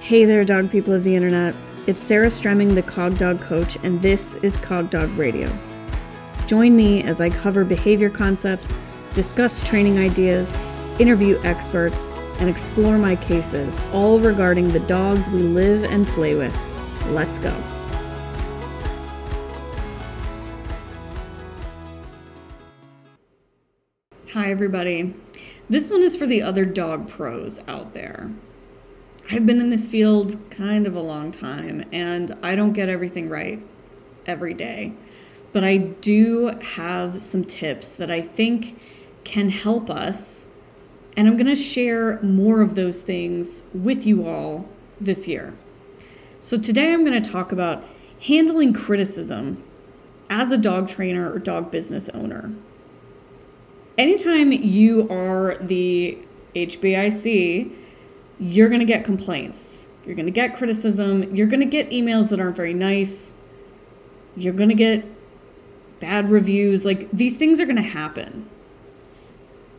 Hey there, dog people of the internet. It's Sarah Stremming, the Cog Dog Coach, and this is Cog Dog Radio. Join me as I cover behavior concepts, discuss training ideas, interview experts, and explore my cases, all regarding the dogs we live and play with. Let's go. Hi, everybody. This one is for the other dog pros out there. I've been in this field kind of a long time and I don't get everything right every day. But I do have some tips that I think can help us. And I'm going to share more of those things with you all this year. So today I'm going to talk about handling criticism as a dog trainer or dog business owner. Anytime you are the HBIC you're going to get complaints. You're going to get criticism. You're going to get emails that aren't very nice. You're going to get bad reviews. Like these things are going to happen.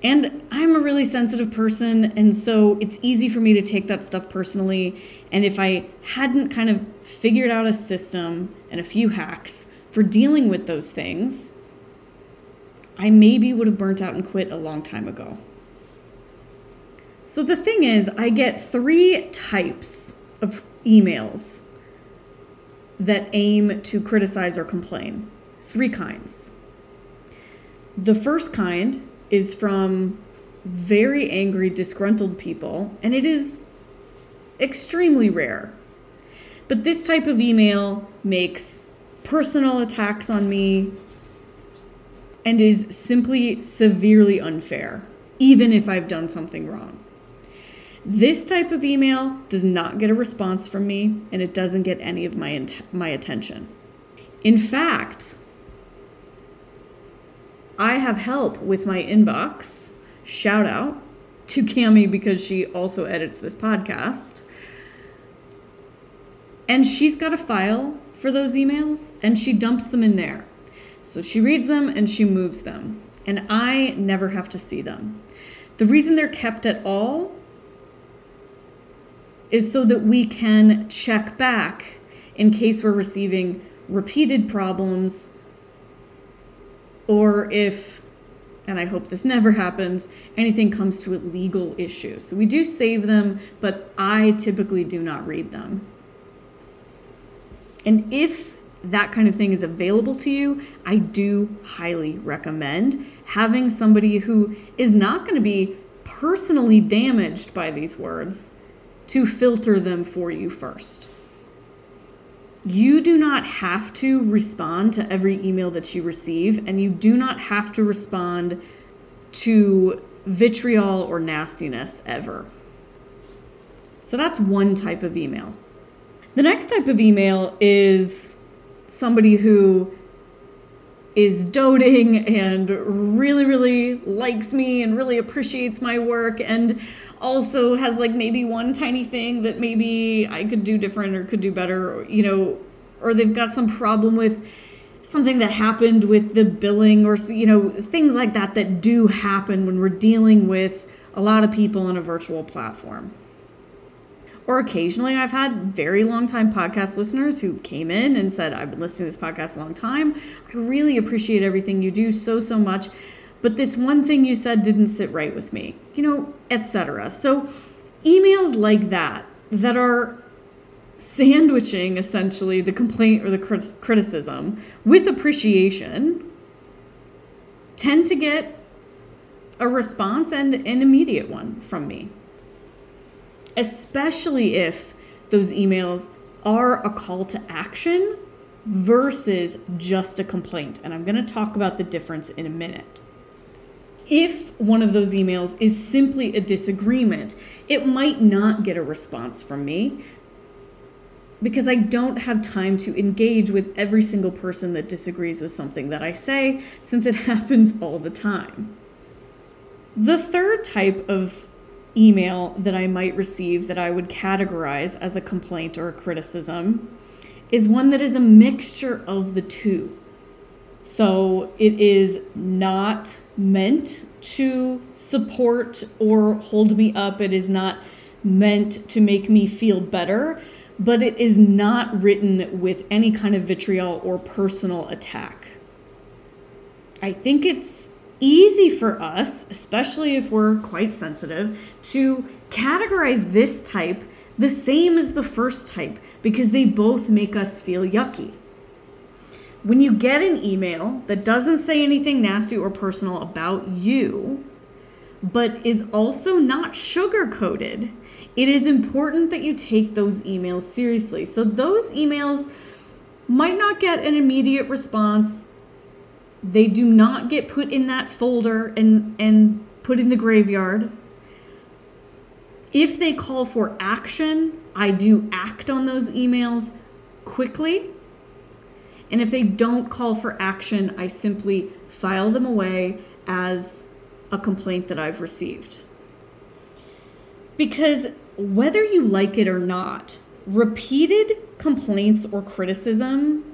And I'm a really sensitive person. And so it's easy for me to take that stuff personally. And if I hadn't kind of figured out a system and a few hacks for dealing with those things, I maybe would have burnt out and quit a long time ago. So the thing is, I get three types of emails that aim to criticize or complain. Three kinds. The first kind is from very angry, disgruntled people, and it is extremely rare. But this type of email makes personal attacks on me and is simply severely unfair, even if I've done something wrong. This type of email does not get a response from me and it doesn't get any of my my attention. In fact, I have help with my inbox. Shout out to Cami because she also edits this podcast. And she's got a file for those emails and she dumps them in there. So she reads them and she moves them. And I never have to see them. The reason they're kept at all is so that we can check back in case we're receiving repeated problems or if and I hope this never happens, anything comes to a legal issue. So we do save them, but I typically do not read them. And if that kind of thing is available to you, I do highly recommend having somebody who is not going to be personally damaged by these words to filter them for you first. You do not have to respond to every email that you receive, and you do not have to respond to vitriol or nastiness ever. So that's one type of email. The next type of email is somebody who is doting and really, really likes me and really appreciates my work and also has like maybe one tiny thing that maybe I could do different or could do better, or, you know, or they've got some problem with something that happened with the billing or, you know, things like that that do happen when we're dealing with a lot of people on a virtual platform. Or occasionally, I've had very long time podcast listeners who came in and said, I've been listening to this podcast a long time. I really appreciate everything you do so, so much. But this one thing you said didn't sit right with me, you know, etc. So, emails like that, that are sandwiching essentially the complaint or the criticism with appreciation, tend to get a response and an immediate one from me especially if those emails are a call to action versus just a complaint. And I'm going to talk about the difference in a minute. If one of those emails is simply a disagreement, it might not get a response from me because I don't have time to engage with every single person that disagrees with something that I say, since it happens all the time. The third type of email that I might receive that I would categorize as a complaint or a criticism is one that is a mixture of the two. So it is not meant to support or hold me up. It is not meant to make me feel better, but it is not written with any kind of vitriol or personal attack. I think it's easy for us, especially if we're quite sensitive, to categorize this type the same as the first type because they both make us feel yucky. When you get an email that doesn't say anything nasty or personal about you, but is also not sugar coated, it is important that you take those emails seriously. So, those emails might not get an immediate response they do not get put in that folder and and put in the graveyard. If they call for action, I do act on those emails quickly. And if they don't call for action, I simply file them away as a complaint that I've received. Because whether you like it or not, repeated complaints or criticism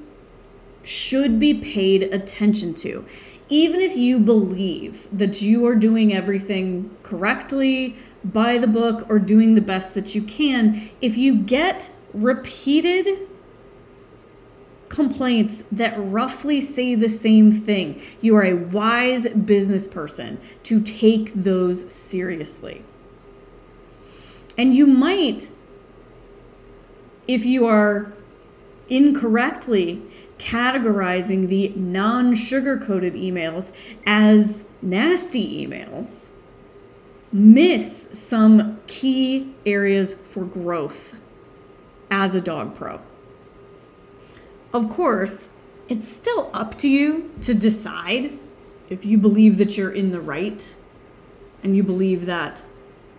should be paid attention to. Even if you believe that you are doing everything correctly, by the book, or doing the best that you can, if you get repeated complaints that roughly say the same thing, you are a wise business person to take those seriously. And you might, if you are incorrectly categorizing the non sugar coated emails as nasty emails miss some key areas for growth as a dog pro. Of course, it's still up to you to decide if you believe that you're in the right and you believe that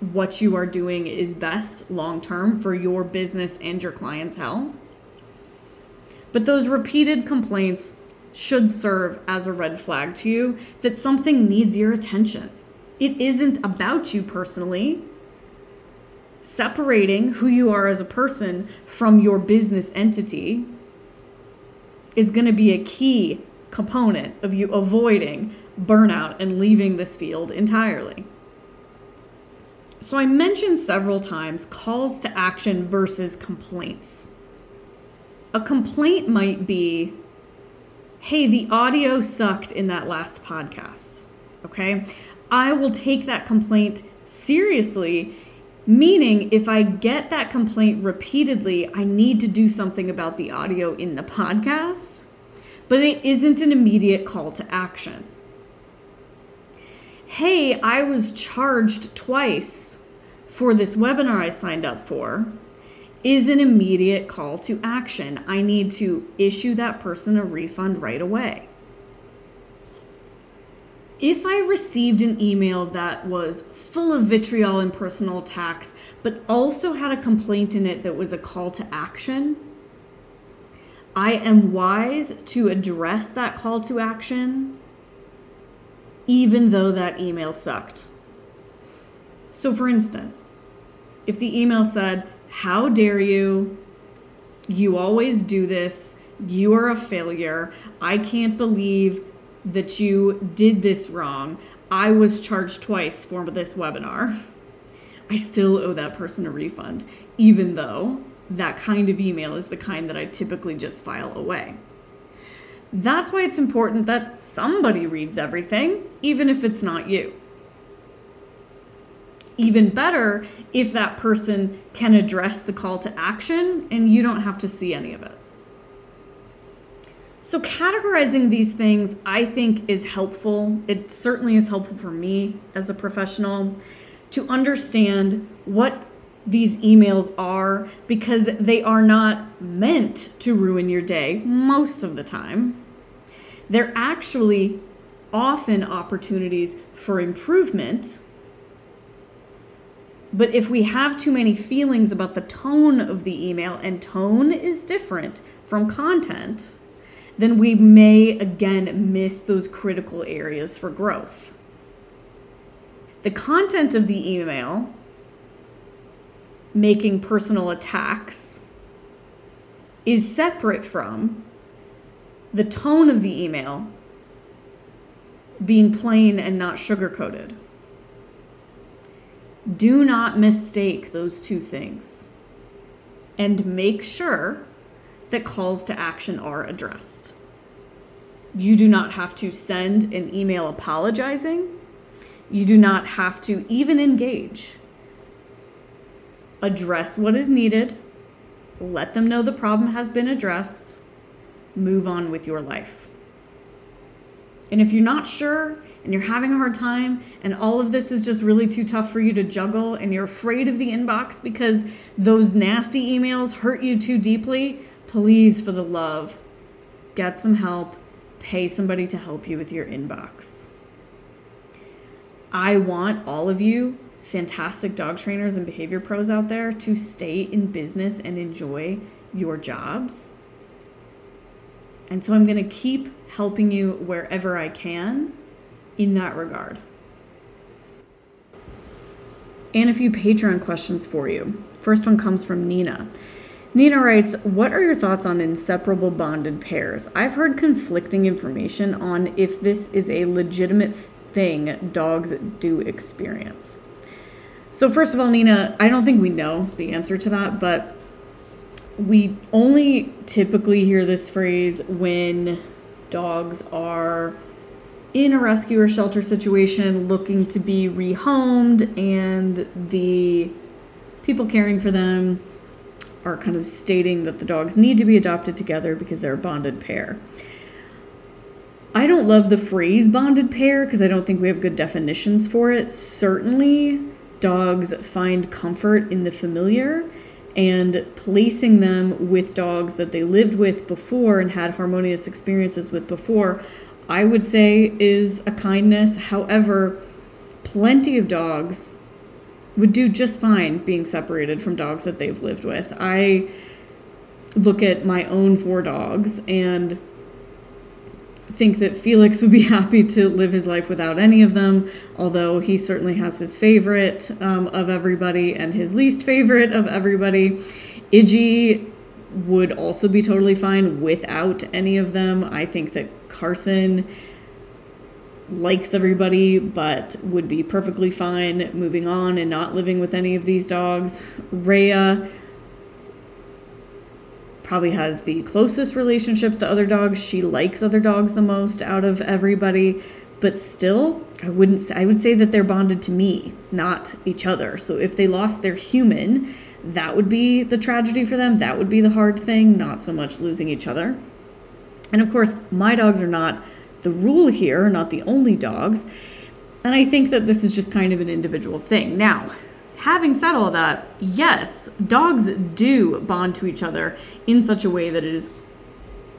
what you are doing is best long term for your business and your clientele. But those repeated complaints should serve as a red flag to you that something needs your attention. It isn't about you personally. Separating who you are as a person from your business entity is going to be a key component of you avoiding burnout and leaving this field entirely. So, I mentioned several times calls to action versus complaints a complaint might be hey, the audio sucked in that last podcast. Okay. I will take that complaint seriously, meaning if I get that complaint repeatedly, I need to do something about the audio in the podcast, but it isn't an immediate call to action. Hey, I was charged twice for this webinar I signed up for is an immediate call to action. I need to issue that person a refund right away. If I received an email that was full of vitriol and personal attacks, but also had a complaint in it that was a call to action, I am wise to address that call to action, even though that email sucked. So, for instance, if the email said, how dare you? You always do this. You are a failure. I can't believe that you did this wrong. I was charged twice for this webinar. I still owe that person a refund, even though that kind of email is the kind that I typically just file away. That's why it's important that somebody reads everything, even if it's not you even better if that person can address the call to action and you don't have to see any of it. So, categorizing these things, I think, is helpful. It certainly is helpful for me as a professional to understand what these emails are because they are not meant to ruin your day most of the time. They're actually often opportunities for improvement but if we have too many feelings about the tone of the email, and tone is different from content, then we may again miss those critical areas for growth. The content of the email, making personal attacks, is separate from the tone of the email being plain and not sugar coated Do not mistake those two things. And make sure that calls to action are addressed. You do not have to send an email apologizing. You do not have to even engage. Address what is needed, let them know the problem has been addressed, move on with your life. And if you're not sure and you're having a hard time and all of this is just really too tough for you to juggle and you're afraid of the inbox because those nasty emails hurt you too deeply, please, for the love, get some help, pay somebody to help you with your inbox. I want all of you fantastic dog trainers and behavior pros out there to stay in business and enjoy your jobs. And so I'm going to keep helping you wherever I can in that regard. And a few Patreon questions for you. First one comes from Nina. Nina writes, What are your thoughts on inseparable bonded pairs? I've heard conflicting information on if this is a legitimate thing dogs do experience. So, first of all, Nina, I don't think we know the answer to that, but we only typically hear this phrase when dogs are in a rescue or shelter situation looking to be rehomed and the people caring for them are kind of stating that the dogs need to be adopted together because they're a bonded pair. I don't love the phrase bonded pair because I don't think we have good definitions for it. Certainly, dogs find comfort in the familiar and placing them with dogs that they lived with before and had harmonious experiences with before, I would say is a kindness. However, plenty of dogs would do just fine being separated from dogs that they've lived with. I look at my own four dogs and think that Felix would be happy to live his life without any of them, although he certainly has his favorite um, of everybody and his least favorite of everybody. Iggy would also be totally fine without any of them. I think that Carson likes everybody but would be perfectly fine moving on and not living with any of these dogs. Rhea probably has the closest relationships to other dogs. She likes other dogs the most out of everybody, but still, I wouldn't say, I would say that they're bonded to me, not each other. So if they lost their human, that would be the tragedy for them. That would be the hard thing, not so much losing each other. And of course, my dogs are not the rule here, not the only dogs. And I think that this is just kind of an individual thing. Now, having said all that, yes, dogs do bond to each other in such a way that it is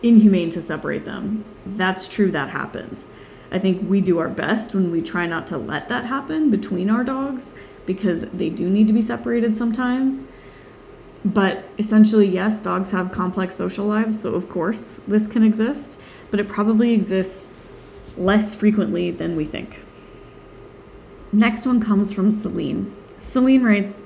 inhumane to separate them. That's true, that happens. I think we do our best when we try not to let that happen between our dogs because they do need to be separated sometimes. But essentially, yes, dogs have complex social lives, so of course this can exist, but it probably exists less frequently than we think. Next one comes from Celine. Celine writes,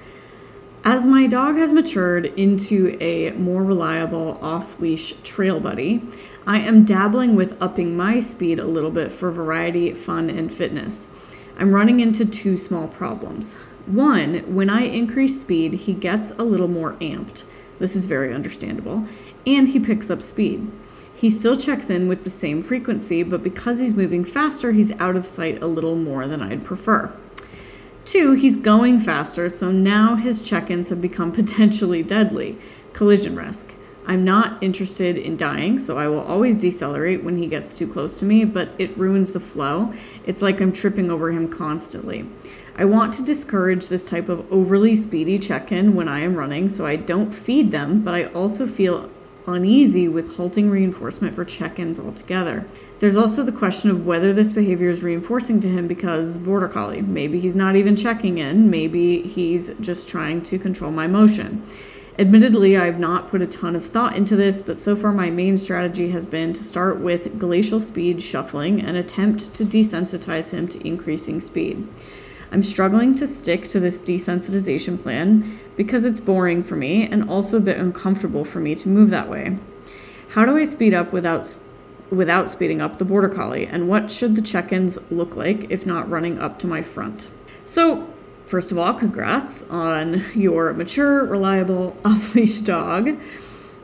as my dog has matured into a more reliable off leash trail buddy, I am dabbling with upping my speed a little bit for variety, fun, and fitness. I'm running into two small problems. One, when I increase speed, he gets a little more amped. This is very understandable. And he picks up speed. He still checks in with the same frequency, but because he's moving faster, he's out of sight a little more than I'd prefer. Two, he's going faster, so now his check ins have become potentially deadly. Collision risk. I'm not interested in dying, so I will always decelerate when he gets too close to me, but it ruins the flow. It's like I'm tripping over him constantly. I want to discourage this type of overly speedy check in when I am running, so I don't feed them, but I also feel uneasy with halting reinforcement for check ins altogether. There's also the question of whether this behavior is reinforcing to him because border collie. Maybe he's not even checking in, maybe he's just trying to control my motion. Admittedly, I've not put a ton of thought into this, but so far my main strategy has been to start with glacial speed shuffling and attempt to desensitize him to increasing speed. I'm struggling to stick to this desensitization plan because it's boring for me and also a bit uncomfortable for me to move that way. How do I speed up without without speeding up the border collie? And what should the check ins look like if not running up to my front? So, first of all, congrats on your mature, reliable off leash dog.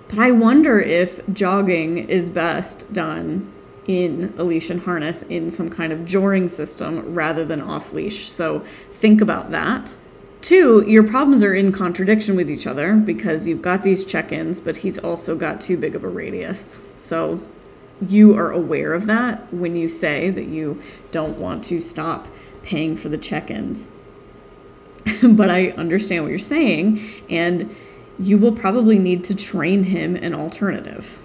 But I wonder if jogging is best done in a leash and harness in some kind of joring system rather than off leash. So think about that. Two, your problems are in contradiction with each other because you've got these check ins, but he's also got too big of a radius. So you are aware of that when you say that you don't want to stop paying for the check ins. but I understand what you're saying, and you will probably need to train him an alternative.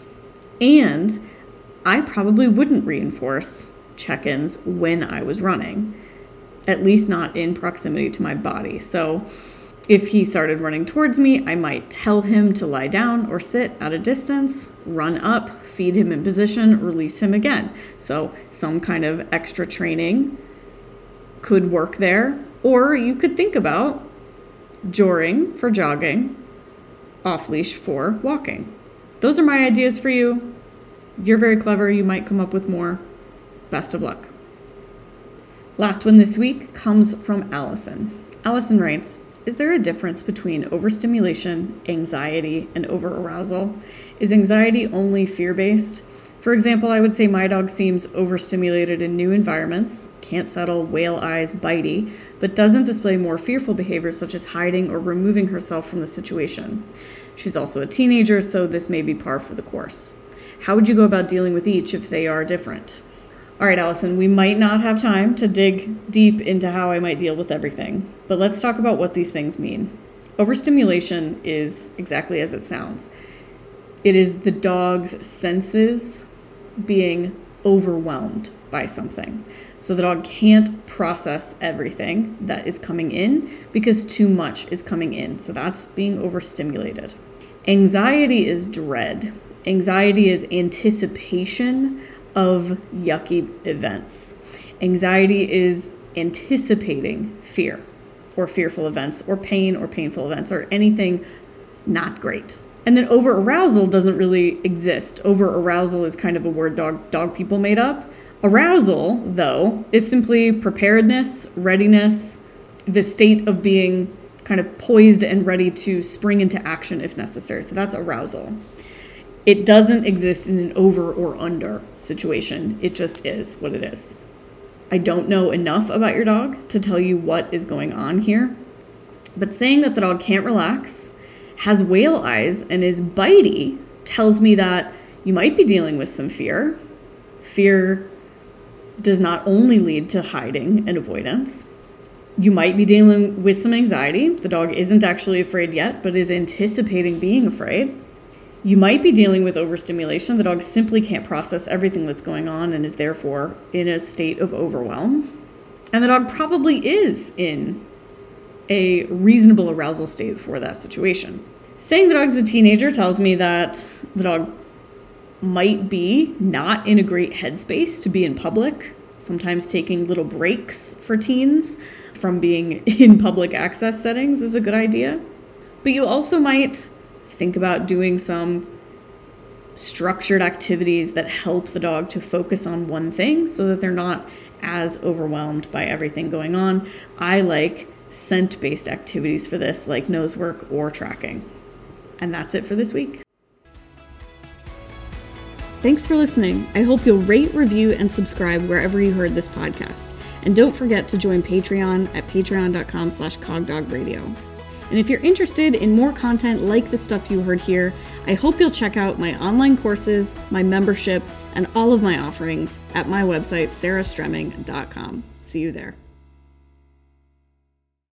And I probably wouldn't reinforce check ins when I was running at least not in proximity to my body. So if he started running towards me, I might tell him to lie down or sit at a distance, run up, feed him in position, release him again. So some kind of extra training could work there. Or you could think about joring for jogging, off leash for walking. Those are my ideas for you. You're very clever. You might come up with more. Best of luck. Last one this week comes from Allison. Allison writes Is there a difference between overstimulation, anxiety, and overarousal? Is anxiety only fear based? For example, I would say my dog seems overstimulated in new environments, can't settle, whale eyes, bitey, but doesn't display more fearful behaviors such as hiding or removing herself from the situation. She's also a teenager, so this may be par for the course. How would you go about dealing with each if they are different? All right, Allison, we might not have time to dig deep into how I might deal with everything, but let's talk about what these things mean. Overstimulation is exactly as it sounds it is the dog's senses being overwhelmed by something. So the dog can't process everything that is coming in because too much is coming in. So that's being overstimulated. Anxiety is dread. Anxiety is anticipation of yucky events. Anxiety is anticipating fear or fearful events or pain or painful events or anything not great. And then over arousal doesn't really exist. Over arousal is kind of a word dog dog people made up. Arousal, though, is simply preparedness, readiness, the state of being kind of poised and ready to spring into action if necessary. So that's arousal. It doesn't exist in an over or under situation. It just is what it is. I don't know enough about your dog to tell you what is going on here, but saying that the dog can't relax, has whale eyes, and is bitey tells me that you might be dealing with some fear. Fear does not only lead to hiding and avoidance. You might be dealing with some anxiety. The dog isn't actually afraid yet, but is anticipating being afraid. You might be dealing with overstimulation. The dog simply can't process everything that's going on and is therefore in a state of overwhelm. And the dog probably is in a reasonable arousal state for that situation. Saying the dog's a teenager tells me that the dog might be not in a great headspace to be in public, sometimes taking little breaks for teens from being in public access settings is a good idea. But you also might think about doing some structured activities that help the dog to focus on one thing so that they're not as overwhelmed by everything going on. I like scent based activities for this, like nose work or tracking. And that's it for this week. Thanks for listening. I hope you'll rate, review, and subscribe wherever you heard this podcast. And don't forget to join Patreon at patreon.com slash cogdogradio. And if you're interested in more content like the stuff you heard here, I hope you'll check out my online courses, my membership, and all of my offerings at my website, sarahstremming.com. See you there.